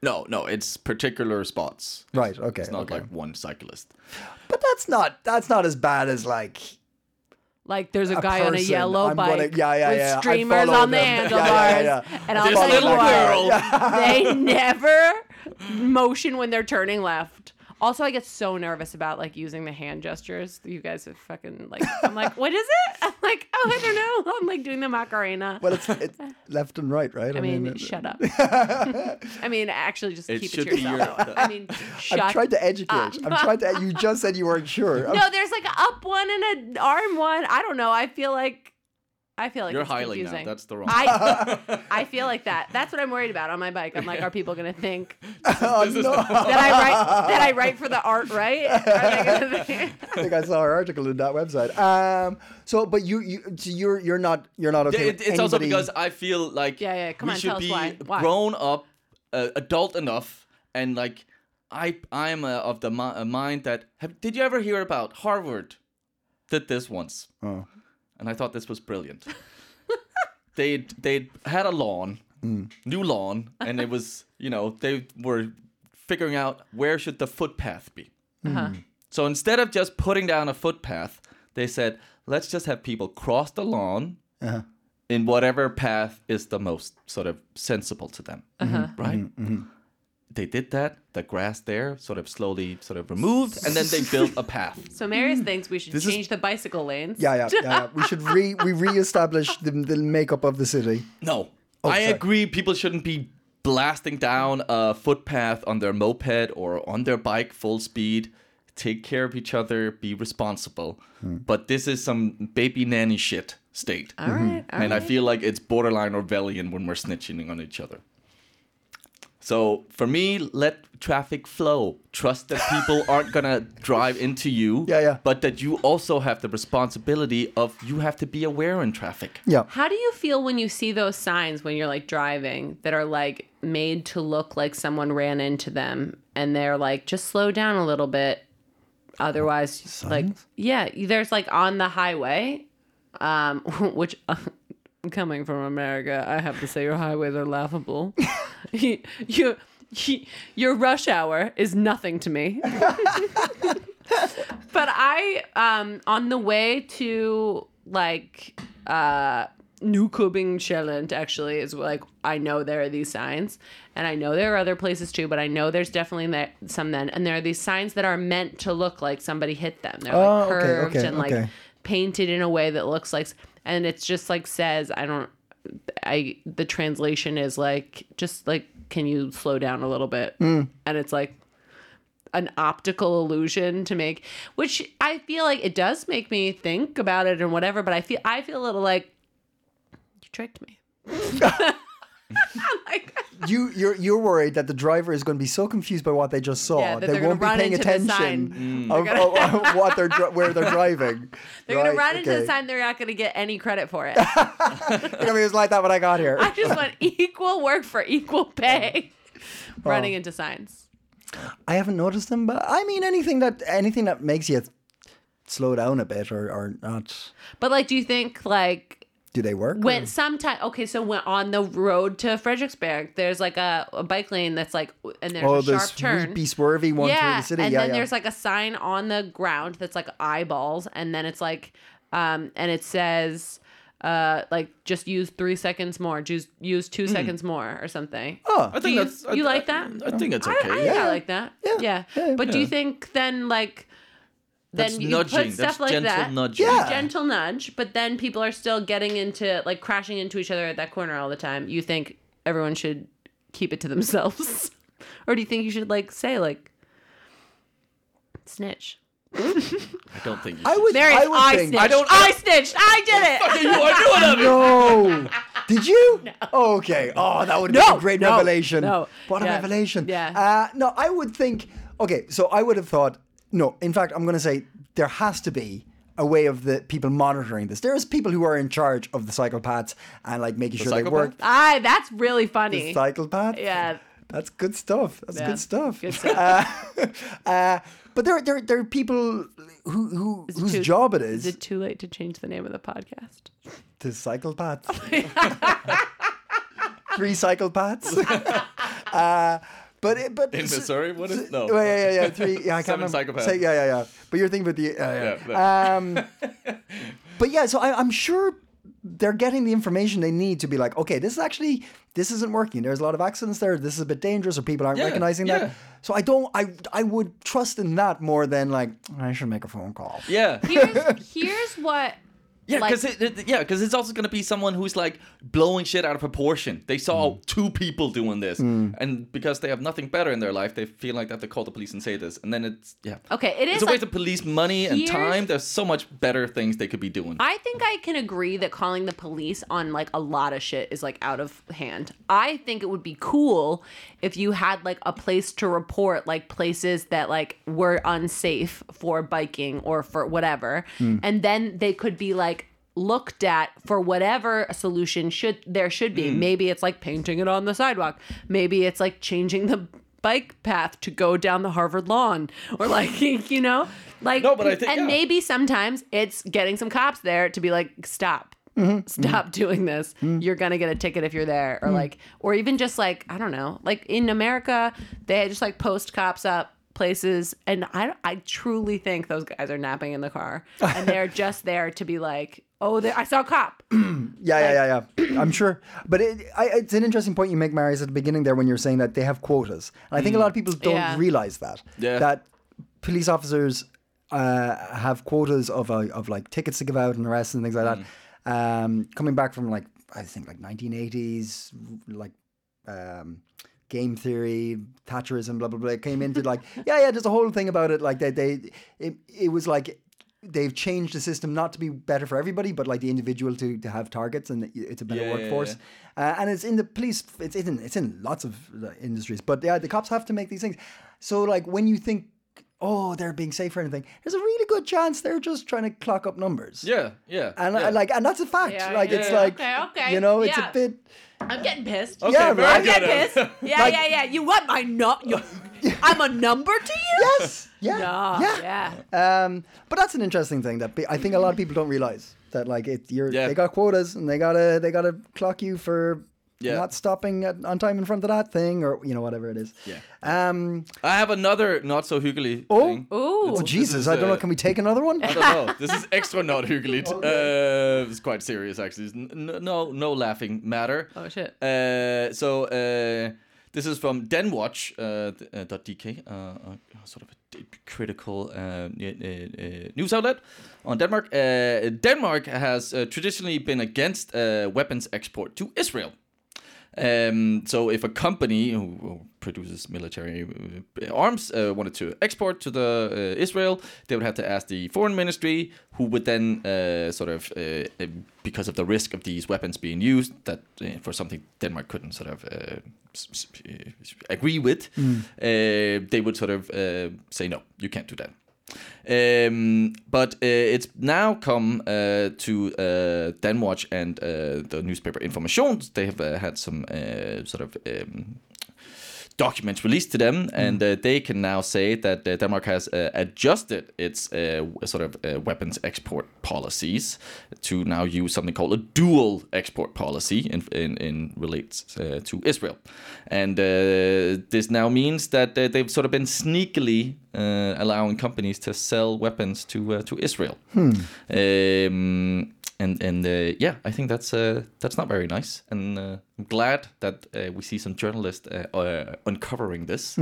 no, no, it's particular spots. Right. Okay. It's not okay. like one cyclist. but that's not that's not as bad as like like there's a, guy on a yellow I'm bike gonna- yeah, yeah, with yeah, streamers follow on the them. Yeah, yeah, handlebars yeah. and i'll This tell you little what girl. they never motion when they're turning left. Also, I get so nervous about like using the hand gestures. You guys are fucking like, I'm like, what is it? I'm like, oh, I don't know. I'm like doing the Macarena. well, it's, it's left and right, right? I mean, it- shut up. I mean, actually, just It keep it to be yourself. your- I mean, shut I'm trying to educate. up. I'm trying to. You just said you weren't sure. I'm- No, there's like an up one and an arm one. I don't know. I feel like, I feel like You're it's highly confusing. now. That's the wrong. I I feel like that. That's what I'm worried about on my bike. I'm like, are people gonna think Oh, no. that I write that I write for the art right? Are they think- I think I saw an article in that website. Um. So, but you, you, so you're, you're not, you're not okay. Yeah, it, it's also because I feel like Yeah, yeah, come we on, should tell us be why. Why? grown up, uh, adult enough, and like I I'm uh, of the mi- uh, mind that have, did you ever hear about Harvard did this once, Oh. And I thought this was brilliant. they they had a lawn, new lawn, and it was you know they were figuring out where should the footpath be. Uh-huh. So instead of just putting down a footpath, they said, let's just have people cross the lawn Uh-huh. in whatever path is the most sort of sensible to them. Uh-huh. Right? They did that. The grass there sort of slowly sort of removed, and then they built a path. So Marius thinks we should This is- change the bicycle lanes. Yeah, yeah, yeah, yeah. We should re we reestablish the, the makeup of the city. No, I Oh, sorry. agree. People shouldn't be blasting down a footpath on their moped or on their bike full speed. Take care of each other. Be responsible. Hmm. But this is some baby nanny shit state. All right. all and I feel like it's borderline rebellion when we're snitching on each other. So for me, let traffic flow. Trust that people aren't gonna drive into you. Yeah, yeah. But that you also have the responsibility of you have to be aware in traffic. Yeah. How do you feel when you see those signs when you're like driving that are like made to look like someone ran into them and they're like just slow down a little bit otherwise like yeah there's like on the highway um which coming from America I have to say your highways are laughable you, you your rush hour is nothing to me. but I, um, on the way to like uh, Newkubing actually is like I know there are these signs, and I know there are other places too, but I know there's definitely there, some then, and there are these signs that are meant to look like somebody hit them. They're Oh, like okay, curved okay, and like painted in a way that looks like, and it's just like says I don't. I the translation is like just like can you slow down a little bit, Hmm. and it's like an optical illusion to make which i feel like it does make me think about it and whatever but i feel i feel a little like you tricked me like, You you're you're worried that the driver is going to be so confused by what they just saw Yeah, that they won't be paying into the attention sign. Mm. of, of- of what they're dri- where they're driving. they're gonna Right, run into okay. the sign they're not gonna get any credit for it They're gonna like that when I got here. i just want equal work for equal pay Oh. running into signs I haven't noticed them, but I mean anything that anything that makes you slow down a bit or, or not. but like do you think like Do they work? when or- sometime okay so when on the road to Frederiksberg there's like a, a bike lane that's like and there's oh, a sharp turn sweepy swervy one through the city. and yeah, then yeah. there's like a sign on the ground that's like eyeballs, and then it's like, um, and it says, uh, like just use three seconds more, just use two seconds more, or something. oh, I think you, that's. You I- like that? I think it's okay. I, think Yeah. I like that. Yeah. Yeah. Yeah. But do you think then like then That's you nudging. put stuff That's like gentle that? nudging. Yeah. Gentle nudge, but then people are still getting into like crashing into each other at that corner all the time. You think everyone should keep it to themselves, or do you think you should like say like snitch? I don't think you I should. would. There is I would I, think. snitched. I, don't- snitched. I did it. you are doing it. No. Did you? Okay. Oh, that would be No, a great no, revelation. no. What a Yeah, revelation. yeah. Uh, no, I would think. Okay, so I would have thought. No, in fact, I'm going to say there has to be a way of the people monitoring this. There's people who are in charge of the cycle paths and like making sure they work. psychopath? Ah, that's really funny. The cycle path. Yeah. That's good stuff. That's Yeah, good stuff. good stuff. Uh, uh, but there, there, there are people who, who whose too- job it Is is, it too late to change the name of the podcast? to cycle paths. Three cycle paths. uh, but it, but In Missouri, what is no? Yeah, yeah, yeah, three. Yeah, I can't Seven remember. psychopaths. Say, yeah, yeah, yeah. But you're thinking about the. Uh, yeah. Yeah, Um, but yeah, so I, I'm sure they're getting the information they need to be like, okay, this is actually this isn't working. There's a lot of accidents there. This is a bit dangerous, or people aren't Yeah, recognizing yeah. that. So I don't. I I would trust in that more than like I should make a phone call. Yeah. Here's here's what Yeah, like- because it, it- yeah, because it's also gonna be someone who's like blowing shit out of proportion. They saw Mm. two people doing this, and because they have nothing better in their life, they feel like they have to call the police and say this, and then it's yeah. Okay, it is It's a like, waste of police money and time. There's so much better things they could be doing. I think I can agree that calling the police on like a lot of shit is like out of hand. I think it would be cool if you had like a place to report like places that like were unsafe for biking or for whatever. And then they could be like looked at for whatever solution should there should be. Mm. Maybe it's like painting it on the sidewalk. Maybe it's like changing the bike path to go down the Harvard lawn or like you know? Like No, but I think- and yeah. maybe sometimes it's getting some cops there to be like stop. Mm-hmm. Stop mm-hmm. doing this. Mm-hmm. You're gonna get a ticket if you're there. Or mm. like or even just like i don't know. Like in america they just like post cops up places and i i truly think those guys are napping in the car and they're just there to be like oh there i saw a cop Yeah, yeah, yeah, yeah. I'm sure, but it, I, it's an interesting point you make, Marius, at the beginning there when you're saying that they have quotas, and I think a lot of people don't Yeah. realize that Yeah. that police officers uh, have quotas of uh, of like tickets to give out and arrests and things like that. Um, coming back from like I think like 1980s, like. Um, game theory, Thatcherism, blah blah blah. It came into like, yeah, yeah. There's a whole thing about it. Like they, they, it, it was like they've changed the system not to be better for everybody, but like the individual to, to have targets and it's a better Yeah, yeah, workforce. Uh, and it's in the police. It's in it's in lots of uh, industries. But yeah, the cops have to make these things. So like when you think. Oh, they're being safe or anything. There's a really good chance they're just trying to clock up numbers. yeah, yeah. And yeah. I, like, and that's a fact. Yeah, like, it's yeah. like, Okay, okay, you know, it's yeah. a bit. I'm getting pissed Okay, Yeah, very i'm good. getting pissed yeah Like- yeah yeah you want my nut you, i'm a number to you Yes. Yeah. no, yeah. yeah Um, but that's an interesting thing that pe- I think a lot of people don't realize that like it you're Yeah. they got quotas and they gotta they gotta clock you for Yeah. not stopping at, on time in front of that thing, or you know whatever it is. Yeah. Um. I have another not so hyggelig Oh. thing. Ooh. Oh Jesus! is, I don't know. uh, Can we take another one? I don't know. This is extra not hyggeligt. Uh, it's quite serious, actually. It's n- no, no laughing matter. Oh, shit. Uh, so uh, this is from Danwatch uh, th- uh, .dk, uh, uh, sort of a d- critical uh, n- uh, uh, news outlet on Denmark. Uh, Denmark has uh, traditionally been against uh, weapons export to Israel. Um, so if a company who, who produces military uh, arms uh, wanted to export to the uh, Israel, they would have to ask the foreign ministry, who would then uh, sort of, uh, uh, because of the risk of these weapons being used, that uh, for something Denmark couldn't sort of agree with, uh, they would sort of uh, say no, you can't do that. Um, but uh, it's now come uh, to uh, Danwatch and uh, the newspaper Information. They have uh, had some uh, sort of um, documents released to them, and uh, they can now say that uh, Denmark has uh, adjusted its uh, sort of uh, weapons export policies to now use something called a dual export policy in in, in relates uh, to Israel, and uh, this now means that uh, they've sort of been sneakily uh, allowing companies to sell weapons to uh, to Israel. Um, and and uh, yeah, I think that's uh, that's not very nice, and uh, I'm glad that uh, we see some journalists uh, uh, uncovering this,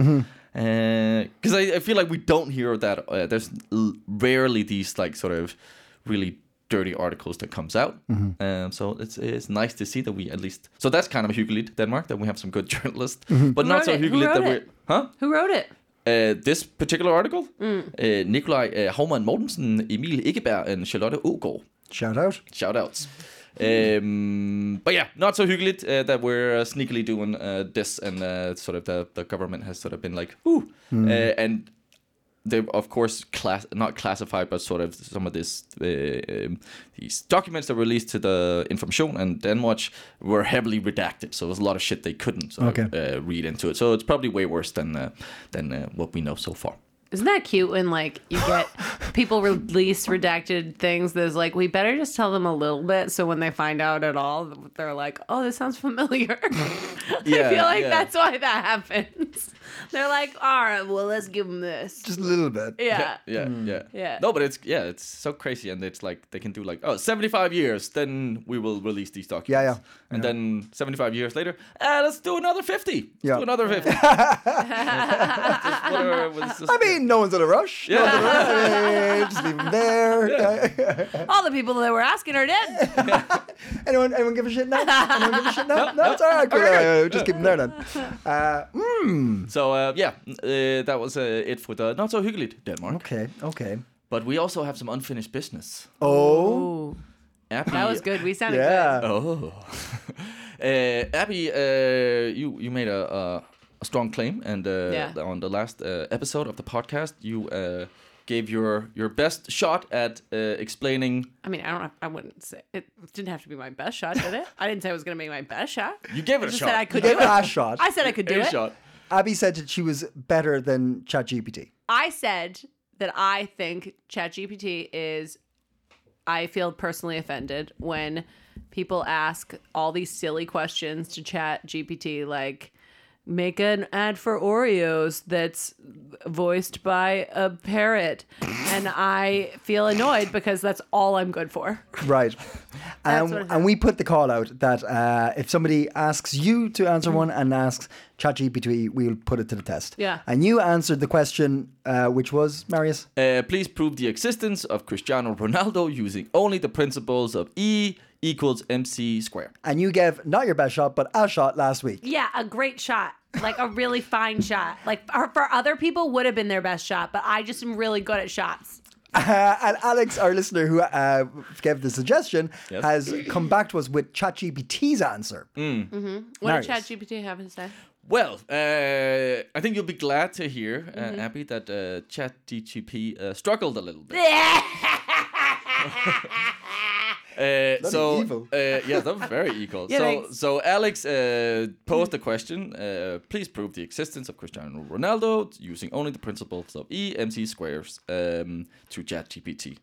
because I, I feel like we don't hear that. Uh, there's l- rarely these like sort of really dirty articles that comes out. Um, so it's it's nice to see that we at least. So that's kind of hyggeligt, Denmark, that we have some good journalists, but not so it? Who hyggeligt that we. it? Huh? Who wrote it? Uh, this particular article, uh, Nikolaj uh, Havmann Mortensen, Emil Ikkeberg, and Charlotte Ågaard. Shout out. Shout outs. Um, but yeah, not so hyggeligt uh, that we're uh, sneakily doing uh, this, and uh, sort of the, the government has sort of been like, ooh, uh, and they've of course class not classified, but sort of some of this uh, um, these documents that were released to the Information and Danwatch were heavily redacted, so there's a lot of shit they couldn't sort of, uh, read into it. So it's probably way worse than uh, than uh, what we know so far. Isn't that cute when like you get people release redacted things that's like we better just tell them a little bit so when they find out at all they're like oh this sounds familiar. Yeah, I feel like yeah. that's why that happens. They're like all right well let's give them this. Just a little bit. yeah. yeah, yeah, Yeah. No, but it's yeah, it's so crazy, and it's like they can do like oh, 75 years, then we will release these documents. Yeah, yeah. And then 75 years later, uh, let's do another 50. Let's Yeah. do another 50. Just whatever was just- I mean, no one's in a rush. No in a rush. Just leave them there. All the people that were asking are dead. anyone, anyone give a shit now? Anyone give a shit now? No, it's all right. Cool. Okay. Uh, just keep them there then. Uh, mm, so uh, yeah, uh, that was uh, it for the not so hyggeligt Denmark. okay, okay. But we also have some unfinished business. Oh, Ooh, Abby, that was good. We sounded good. Oh, uh, Abby, uh, you you made a, a a strong claim, and uh, Yeah. on the last uh, episode of the podcast, you uh, gave your your best shot at uh, explaining. I mean, I don't. Have, I wouldn't say it didn't have to be my best shot, did it? I didn't say I was going to make my best shot. You gave it I a just shot. said I could Give do it it. a shot. I said I could do a it. shot. Abby said that she was better than ChatGPT. I said that I think ChatGPT is. I feel personally offended when people ask all these silly questions to ChatGPT, like make an ad for Oreos that's voiced by a parrot, and I feel annoyed because that's all I'm good for. Right. And, and we put the call out that uh, if somebody asks you to answer one and asks ChatGPT, we'll put it to the test. Yeah. And you answered the question, uh, which was, Marius? Uh, please prove the existence of Cristiano Ronaldo using only the principles of E equals MC square. And you gave not your best shot, but a shot last week. Yeah, a great shot. Like a really fine shot. Like for for other people would have been their best shot, but I just am really good at shots. Uh, and Alex, our listener who uh, gave the suggestion, Yes. has come back to us with ChatGPT's answer. What Nice. did ChatGPT have to say? Well, uh, I think you'll be glad to hear, uh, Abby, that uh, ChatGPT uh, struggled a little bit. Uh, so evil. Uh, yeah, that was very evil. Yeah, so thanks. so Alex uh, posed a question. Uh, please prove the existence of Cristiano Ronaldo using only the principles of E MC squares um, to ChatGPT.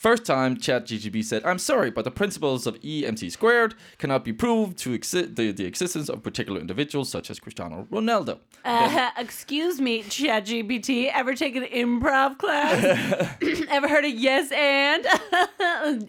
First time, ChatGPT said, I'm sorry, but the principles of EMT squared cannot be proved to exist the, the existence of particular individuals such as Cristiano Ronaldo. Uh, excuse me, ChatGPT. Ever taken an improv class? Ever heard of yes and?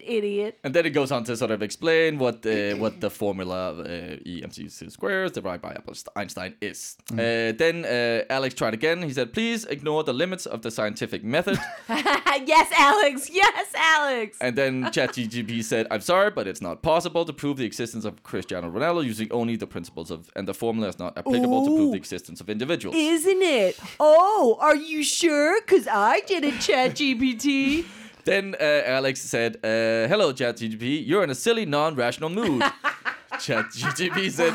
Idiot. And then it goes on to sort of explain what the, what the formula of uh, EMT squares divided by Einstein is. Uh, then uh, Alex tried again. He said, please ignore the limits of the scientific method. yes, Alex. Yes, Alex. And then ChatGPT said, I'm sorry, but it's not possible to prove the existence of Cristiano Ronaldo using only the principles of, and the formula is not applicable to prove the existence of individuals. Isn't it? Oh, are you sure? Because I did it, ChatGPT. Then uh, Alex said, uh, Hello, ChatGPT, you're in a silly, non rational mood. ChatGPT said,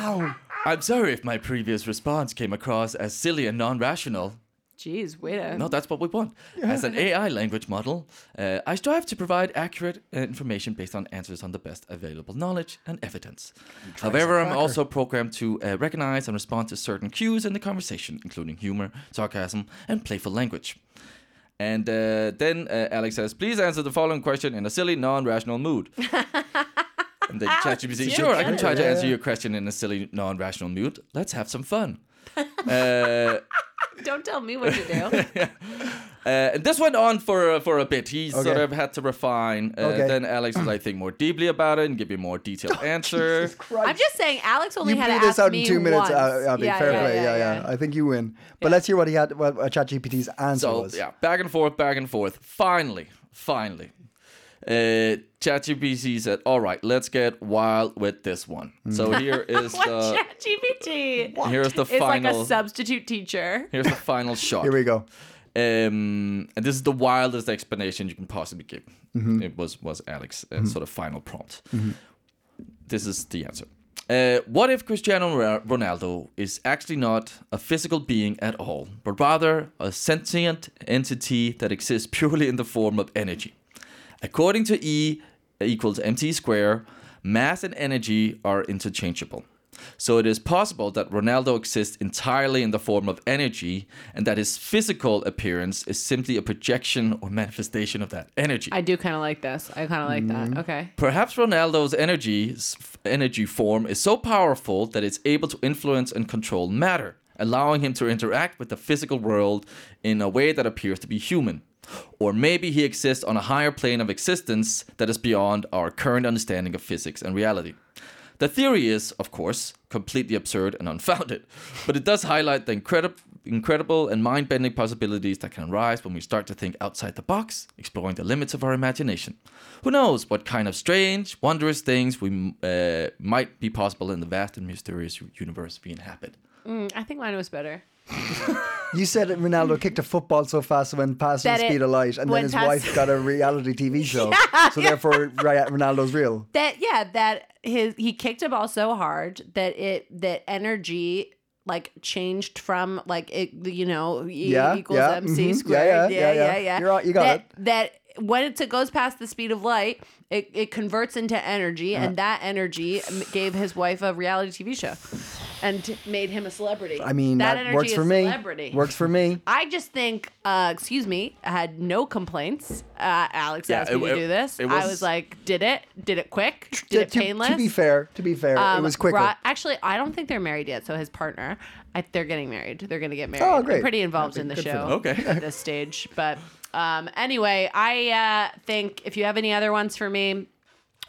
I'm sorry if my previous response came across as silly and non rational. Jeez, wait a. No, that's what we want. As an AI language model, uh, I strive to provide accurate uh, information based on answers on the best available knowledge and evidence. However, I'm also programmed to uh, recognize and respond to certain cues in the conversation, including humor, sarcasm, and playful language. And uh, then uh, Alex says, please answer the following question in a silly, non rational mood. and then ChatGPT sure, I can try to Yeah, answer yeah. your question in a silly, non rational mood. Let's have some fun. Uh, Don't tell me what to do. Uh, and this went on for uh, for a bit. He sort of had to refine. Uh, Okay. Then Alex was like think more deeply about it and give you a more detailed answer. I'm just saying, Alex only You had blew to this ask out me in two minutes, once. uh, Abby. yeah, fair yeah, play. yeah, Yeah, yeah, I think you win. But let's hear what he had, what, what ChatGPT's answer So was. yeah, back and forth, back and forth. Finally, finally, uh, ChatGPT said, "All right, let's get wild with this one." So here is What the ChatGPT? here's the It's like final a substitute teacher. here's the final shot. Here we go. Um, and this is the wildest explanation you can possibly give. Mm-hmm. It was was Alex uh, sort of final prompt. This is the answer. Uh, what if Cristiano Ro- Ronaldo is actually not a physical being at all, but rather a sentient entity that exists purely in the form of energy? According to E equals mc square, mass and energy are interchangeable. So it is possible that Ronaldo exists entirely in the form of energy and that his physical appearance is simply a projection or manifestation of that energy. I do kind of like this. I kind of like that. Mm-hmm. Okay. Perhaps Ronaldo's energy energy form is so powerful that it's able to influence and control matter, allowing him to interact with the physical world in a way that appears to be human. Or maybe he exists on a higher plane of existence that is beyond our current understanding of physics and reality. The theory is, of course, completely absurd and unfounded, but it does highlight the incredible, incredible and mind-bending possibilities that can arise when we start to think outside the box, exploring the limits of our imagination. Who knows what kind of strange, wondrous things we uh, might be possible in the vast and mysterious universe we inhabit. Mm, I think mine was better. You said that Ronaldo kicked a football so fast it went past the That it speed of light, and then went his past- wife got a reality TV show. so therefore, Ri- Ronaldo's real. That yeah, that his he kicked a ball so hard that it that energy like changed from like it you know E Yeah, equals yeah, MC mhm, yeah, squared. yeah, yeah, yeah. yeah. You're right, you got that, it. That when it goes past the speed of light, it, it converts into energy, Uh-huh. and that energy m- gave his wife a reality TV show, and made him a celebrity. I mean, that, energy works is for me. Celebrity. Works for me. I just think, uh, excuse me, I had no complaints. Uh, Alex Yeah, asked me to it- do this. it I was- was like, did it? Did it quick? Did To- it painless? to be fair, to be fair, it Um, was quicker. Ro- actually, I don't think they're married yet. So his partner, I, they're getting married. They're going to get married. Oh, great. I'm pretty involved in the show. Okay. at this stage. But um, anyway, I uh, think if you have any other ones for me,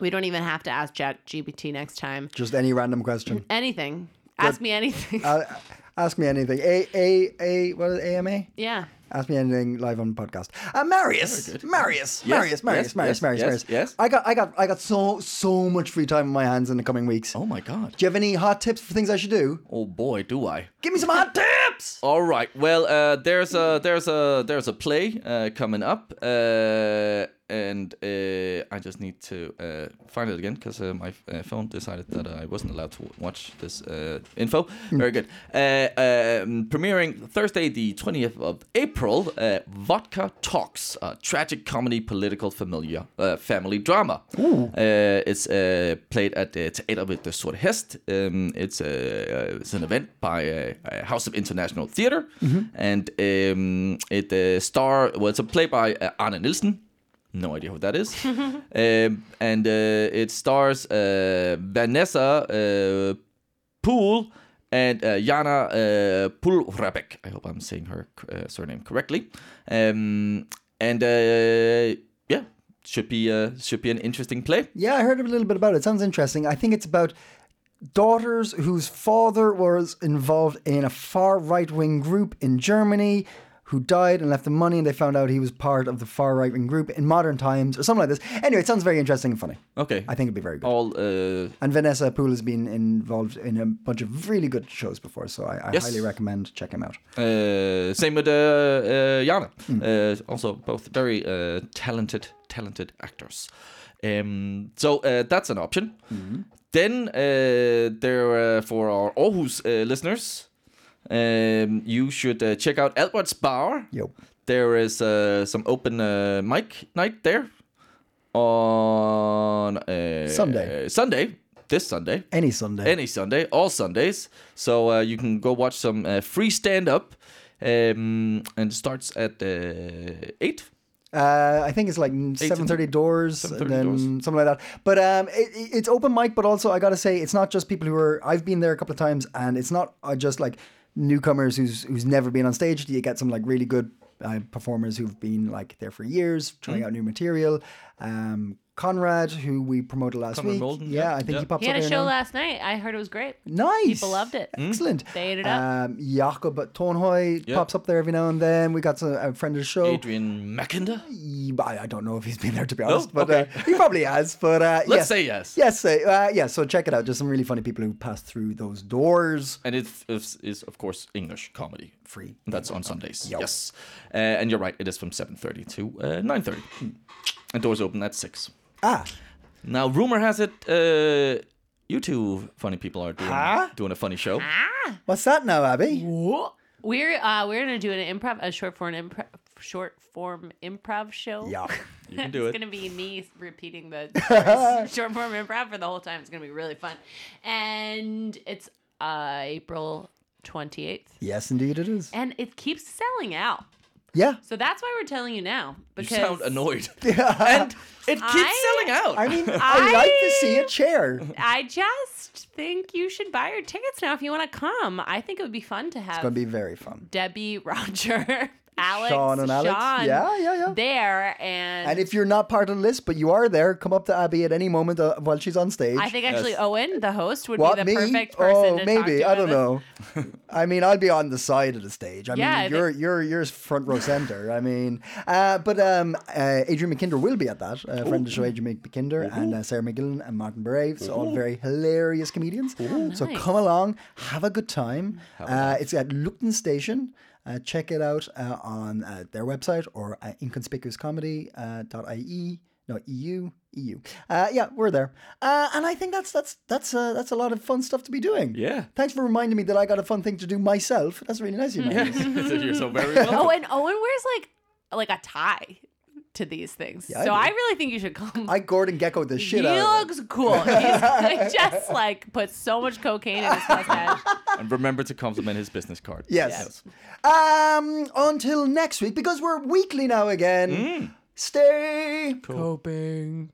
we don't even have to ask Chat GPT next time. Just any random question. Anything. Ask me anything. Uh, ask me anything. A A A. What is AMA? yeah. Ask me anything live on podcast. Uh, Marius, Marius, Marius, Marius, yes, Marius, yes, Marius, yes, Marius. yes. I got, I got, I got so so much free time in my hands in the coming weeks. Oh my god. Do you have any hot tips for things I should do? Oh boy, do I. Give me some hot tips. All right. Well, uh, there's a there's a there's a play uh, coming up, uh, and uh, I just need to uh, find it again because uh, my uh, phone decided that I wasn't allowed to watch this uh, info. Very good. Uh, um, premiering Thursday, the twentieth of April. Uh, Vodka Talks, a tragic comedy, political, familiar uh, family drama. Uh, it's uh, played at the Teater with the Sorte Hest. Um, it's, uh, it's an event by House of International Theatre, and um, it uh, star well, it's a play by uh, Arne Nielsen. No idea what that is. um, and uh, it stars uh, Vanessa uh, Poole and uh, Jana uh, Pulrebek. I hope I'm saying her uh, surname correctly. Um, and uh, yeah, should be uh, should be an interesting play. Yeah, I heard a little bit about it. Sounds interesting. I think it's about daughters whose father was involved in a far right wing group in Germany who died and left the money and they found out he was part of the far right wing group in modern times or something like this. Anyway, it sounds very interesting and funny. Okay. I think it'd be very good. all uh, And Vanessa Poole has been involved in a bunch of really good shows before, so I, I Yes. highly recommend check him out. Uh, same with uh, uh, Jana. Uh, also, both very uh, talented, talented actors. Um, so uh, that's an option. Then uh, there uh, for our Aarhus uh, listeners, um, you should uh, check out Albert's Bar. Yo. There is uh, some open uh, mic night there on uh, Sunday. Sunday, this Sunday Any Sunday. any Sunday, all Sundays. So uh, you can go watch some uh, free stand up, um, and it starts at uh, eight. Uh, I think it's like seven thirty doors, and 7:30 then doors. something like that. But um, it, it- it's open mic, but also I gotta say it's not just people who are. I've been there a couple of times, and it's not uh, just like newcomers who's who's never been on stage. do You get some like really good uh, performers who've been like there for years, trying out new material. Um, Conrad, who we promoted last Conrad week, Molden, yeah, yeah, I think yeah. he pops He had up a show now. last night. I heard it was great. Nice. People loved it. Excellent. They ate it up. Um, Jakob Tonhoy Yeah. pops up there every now and then. We got some, a friend of the show. Adrian Mackinder. I, I don't know if he's been there to be honest, but Okay. uh, he probably has. But uh, Let's yes. say yes. Yes, uh, uh, yeah. So check it out. There's some really funny people who pass through those doors. And it is, is of course English comedy. Free. That's on Sundays. Yo. Yes, uh, and you're right. It is from seven thirty to uh, nine thirty, and doors open at six. Ah, Now, rumor has it, uh, you two funny people are doing Huh? doing a funny show. Ah, what's that now, Abby? what? We're uh, we're gonna do an improv, a short form improv, short form improv show. Yeah. You can do it. it's it. gonna be me repeating the phrase short form improv for the whole time. It's gonna be really fun, and it's uh, April twenty eighth, Yes, indeed it is. and it keeps selling out. Yeah. So that's why we're telling you now. You Because sound annoyed, Yeah. and it keeps I- selling out. I mean, I like to see a chair. I just think you should buy your tickets now if you want to come. I think it would be fun to have It's gonna be very fun. Debbie, Roger, Alex, Sean and Alex. Sean Yeah, yeah, yeah. there, and, And if you're not part of the list, but you are there, come up to Abby at any moment uh, while she's on stage. I think actually Yes. Owen, the host, would what be the me? perfect person oh, to maybe. talk to I don't know. I mean, I'd be on the side of the stage. I Yeah, I mean, you're you're you're front row center. I mean, uh, but um, uh, Adrian McKinder will be at that. Uh, friend of the show, Adrian McKinder, and uh, Sarah McGillen and Martin Beret. So all very hilarious comedians. So nice. come along, have a good time. Uh, it's at Lygten Station. Uh, check it out uh, on uh, their website or uh, inconspicuouscomedy.ie. No, EU, EU. Uh, yeah, we're there, uh, and I think that's that's that's uh, that's a lot of fun stuff to be doing. Yeah. Thanks for reminding me that I got a fun thing to do myself. That's really nice of you. Magnus. You're so very welcome. Oh, and Owen wears like like a tie to these things. Yeah, so do. I, really think you should come. I Gordon Gekko the shit he out of it. looks cool. He's just like put so much cocaine in his mustache. And remember to compliment his business card. Yes. yes. Um, until next week, because we're weekly now again. Mm. Stay Coping.